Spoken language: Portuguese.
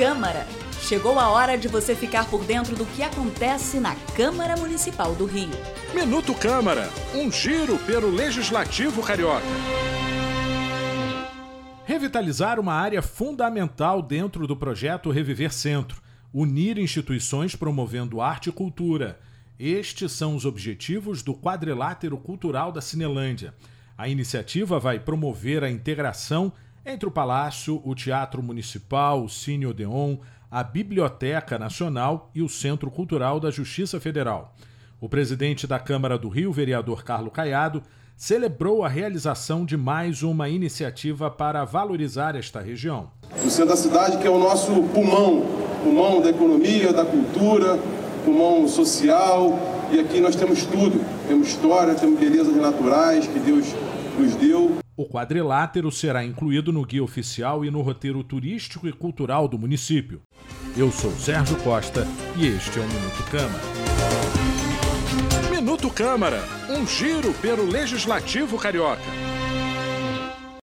Câmara. Chegou a hora de você ficar por dentro do que acontece na Câmara Municipal do Rio. Minuto Câmara, um giro pelo Legislativo Carioca. Revitalizar uma área fundamental dentro do projeto Reviver Centro. Unir instituições promovendo arte e cultura. Estes são os objetivos do Quadrilátero Cultural da Cinelândia. A iniciativa vai promover a integração entre o Palácio, o Teatro Municipal, o Cine Odeon, a Biblioteca Nacional e o Centro Cultural da Justiça Federal. O presidente da Câmara do Rio, vereador Carlos Caiado, celebrou a realização de mais uma iniciativa para valorizar esta região. O centro da cidade, que é o nosso pulmão, pulmão da economia, da cultura, pulmão social, e aqui nós temos tudo. Temos história, temos belezas naturais que Deus nos deu. O quadrilátero será incluído no guia oficial e no roteiro turístico e cultural do município. Eu sou Sérgio Costa e este é o Minuto Câmara. Minuto Câmara, um giro pelo Legislativo Carioca.